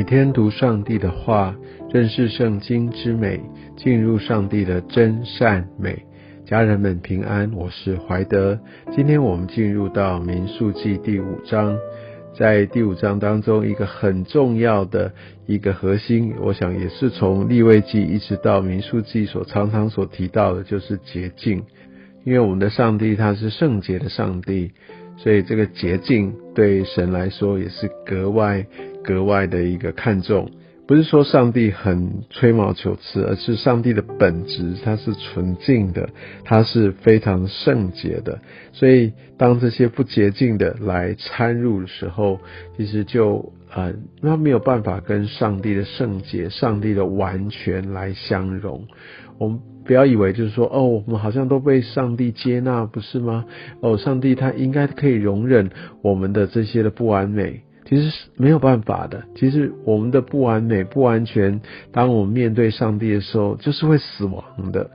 每天读上帝的话，认识圣经之美，进入上帝的真善美。家人们平安，我是怀德。今天我们进入到民数记第五章，在第五章当中，一个很重要的一个核心，我想也是从立位记一直到民数记所常常所提到的，就是洁净。因为我们的上帝他是圣洁的上帝，所以这个洁净对神来说也是格外。格外的一个看重，不是说上帝很吹毛求疵，而是上帝的本质它是纯净的，它是非常圣洁的。所以当这些不洁净的来参入的时候，其实就呃，那没有办法跟上帝的圣洁、上帝的完全来相融。我们不要以为就是说，哦，我们好像都被上帝接纳，不是吗？哦，上帝他应该可以容忍我们的这些的不完美。其实是没有办法的。其实我们的不完美、不完全，当我们面对上帝的时候，就是会死亡的。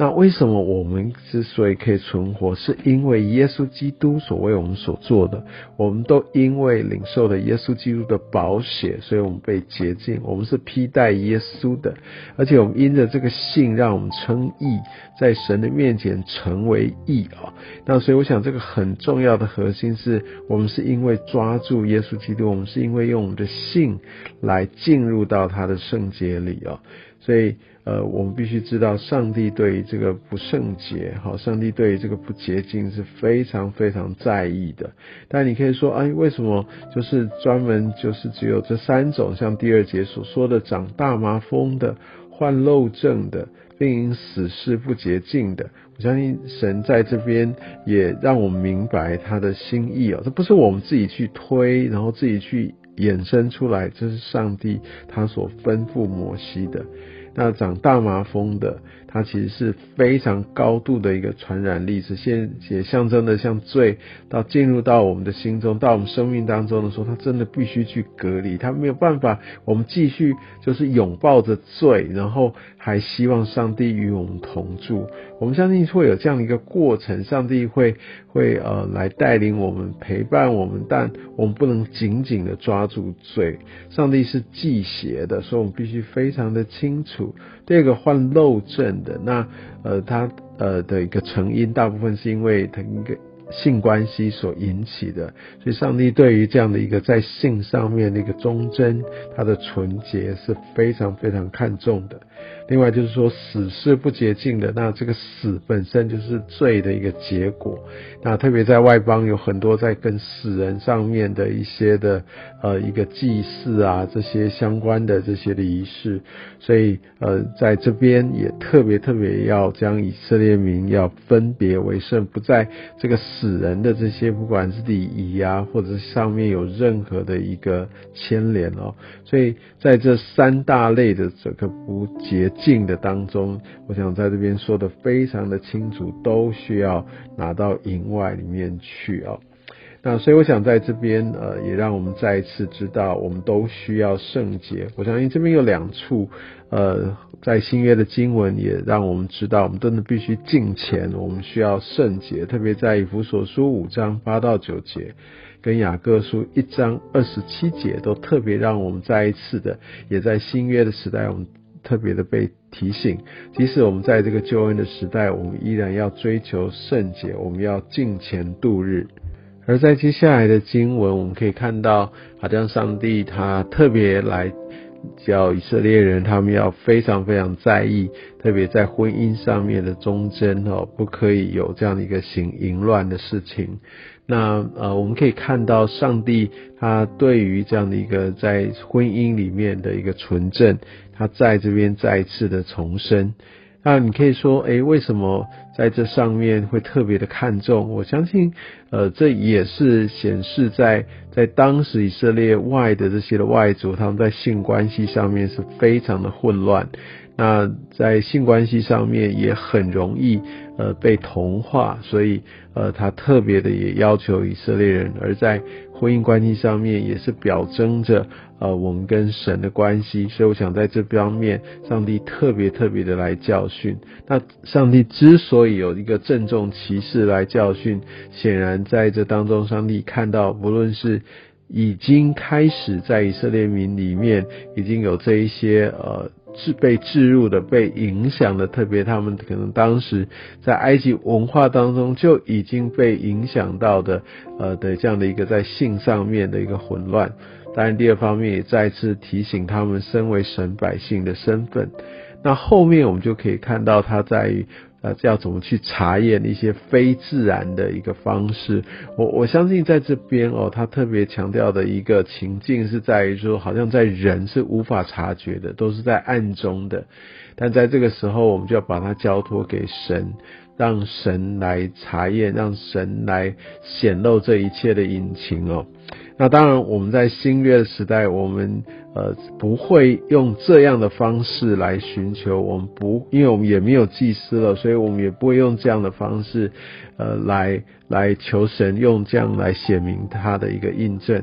那为什么我们之所以可以存活，是因为耶稣基督所为我们所做的。我们都因为领受了耶稣基督的宝血，所以我们被洁净。我们是披戴耶稣的，而且我们因着这个信，让我们称义，在神的面前成为义啊。那所以我想，这个很重要的核心是我们是因为抓住耶稣基督，我们是因为用我们的信来进入到他的圣洁里啊。所以，呃，我们必须知道，上帝对于这个不圣洁，好，上帝对于这个不洁净是非常非常在意的。但你可以说，哎，为什么就是专门就是只有这三种？像第二节所说的，长大麻风的、患漏症的，并因死事不洁净的。我相信神在这边也让我们明白他的心意哦，这不是我们自己去推，然后自己去。衍生出来，这是上帝他所吩咐摩西的。那长大麻风的。它其实是非常高度的一个传染力，是现也象征的像罪到进入到我们的心中，到我们生命当中的时候，它真的必须去隔离，它没有办法，我们继续就是拥抱着罪，然后还希望上帝与我们同住。我们相信会有这样的一个过程，上帝会会呃来带领我们，陪伴我们，但我们不能紧紧的抓住罪。上帝是忌邪的，所以我们必须非常的清楚。第二个患漏症那呃，他呃的一个成因，大部分是因为他一个性关系所引起的，所以上帝对于这样的一个在性上面的一个忠贞，他的纯洁是非常非常看重的。另外就是说，死是不洁净的，那这个死本身就是罪的一个结果。那特别在外邦有很多在跟死人上面的一些的呃一个祭祀啊，这些相关的这些的仪式，所以呃在这边也特别特别要将以色列民要分别为圣，不在这个死人的这些不管是礼仪啊，或者是上面有任何的一个牵连哦。所以在这三大类的这个不洁净的当中，我想在这边说的非常的清楚，都需要拿到营外里面去啊。那所以我想在这边呃，也让我们再一次知道，我们都需要圣洁。我相信这边有两处呃，在新约的经文也让我们知道，我们真的必须敬虔，我们需要圣洁。特别在以弗所书五章八到九节，跟雅各书一章二十七节，都特别让我们再一次的，也在新约的时代，我们。特别的被提醒，即使我们在这个救恩的时代，我们依然要追求圣洁，我们要敬虔度日。而在接下来的经文，我们可以看到，好像上帝他特别来叫以色列人，他们要非常非常在意，特别在婚姻上面的忠贞哦，不可以有这样的一个行淫乱的事情。那呃，我们可以看到上帝他对于这样的一个在婚姻里面的一个纯正，他在这边再一次的重生。那你可以说，诶，为什么在这上面会特别的看重？我相信，呃，这也是显示在在当时以色列外的这些的外族，他们在性关系上面是非常的混乱。那在性关系上面也很容易呃被同化，所以呃他特别的也要求以色列人，而在婚姻关系上面也是表征着呃我们跟神的关系，所以我想在这方面，上帝特别特别的来教训。那上帝之所以有一个郑重其事来教训，显然在这当中，上帝看到不论是已经开始在以色列民里面已经有这一些呃。是被置入的、被影响的，特别他们可能当时在埃及文化当中就已经被影响到的，呃的这样的一个在性上面的一个混乱。当然，第二方面也再次提醒他们身为神百姓的身份。那后面我们就可以看到他在于。呃，要怎么去查验一些非自然的一个方式？我我相信在这边哦，他特别强调的一个情境是在于说，好像在人是无法察觉的，都是在暗中的。但在这个时候，我们就要把它交托给神，让神来查验，让神来显露这一切的隐情哦。那当然，我们在新约的时代，我们呃不会用这样的方式来寻求，我们不，因为我们也没有祭司了，所以我们也不会用这样的方式，呃，来来求神用这样来显明他的一个印证。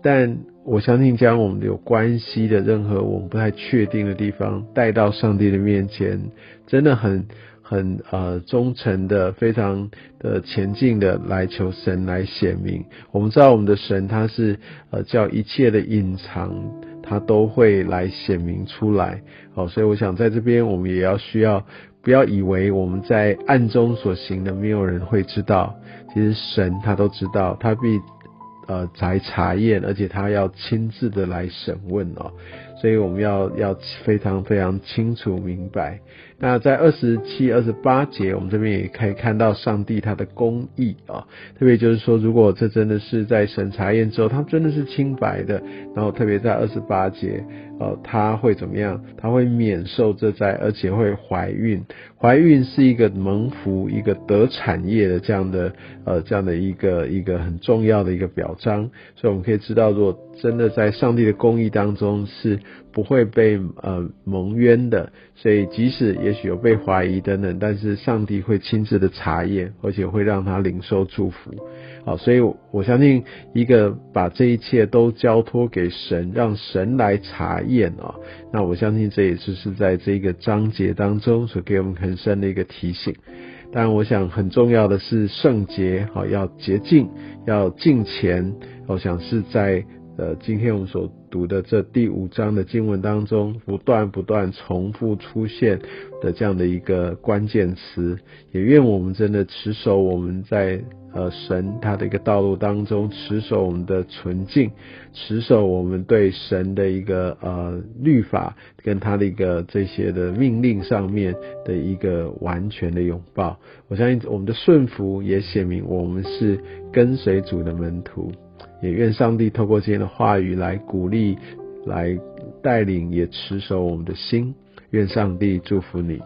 但我相信，将我们有关系的任何我们不太确定的地方带到上帝的面前，真的很。很呃忠诚的，非常的前进的来求神来显明。我们知道我们的神他是呃叫一切的隐藏，他都会来显明出来。好，所以我想在这边我们也要需要，不要以为我们在暗中所行的没有人会知道，其实神他都知道，他必呃来查验，而且他要亲自的来审问哦。所以我们要要非常非常清楚明白。那在二十七、二十八节，我们这边也可以看到上帝他的公义啊。特别就是说，如果这真的是在审查验之后，他真的是清白的，然后特别在二十八节，呃，他会怎么样？他会免受这灾，而且会怀孕。怀孕是一个蒙福、一个得产业的这样的呃这样的一个一个很重要的一个表彰。所以我们可以知道，如果真的在上帝的公义当中是。不会被呃蒙冤的，所以即使也许有被怀疑等等，但是上帝会亲自的查验，而且会让他领受祝福。好，所以我相信一个把这一切都交托给神，让神来查验啊。那我相信这也是是在这个章节当中所给我们很深的一个提醒。但我想很重要的是圣洁，好要洁净，要敬虔。我想是在。呃，今天我们所读的这第五章的经文当中，不断不断重复出现的这样的一个关键词，也愿我们真的持守我们在呃神他的一个道路当中，持守我们的纯净，持守我们对神的一个呃律法跟他的一个这些的命令上面的一个完全的拥抱。我相信我们的顺服也显明我们是跟随主的门徒。也愿上帝透过今天的话语来鼓励、来带领，也持守我们的心。愿上帝祝福你。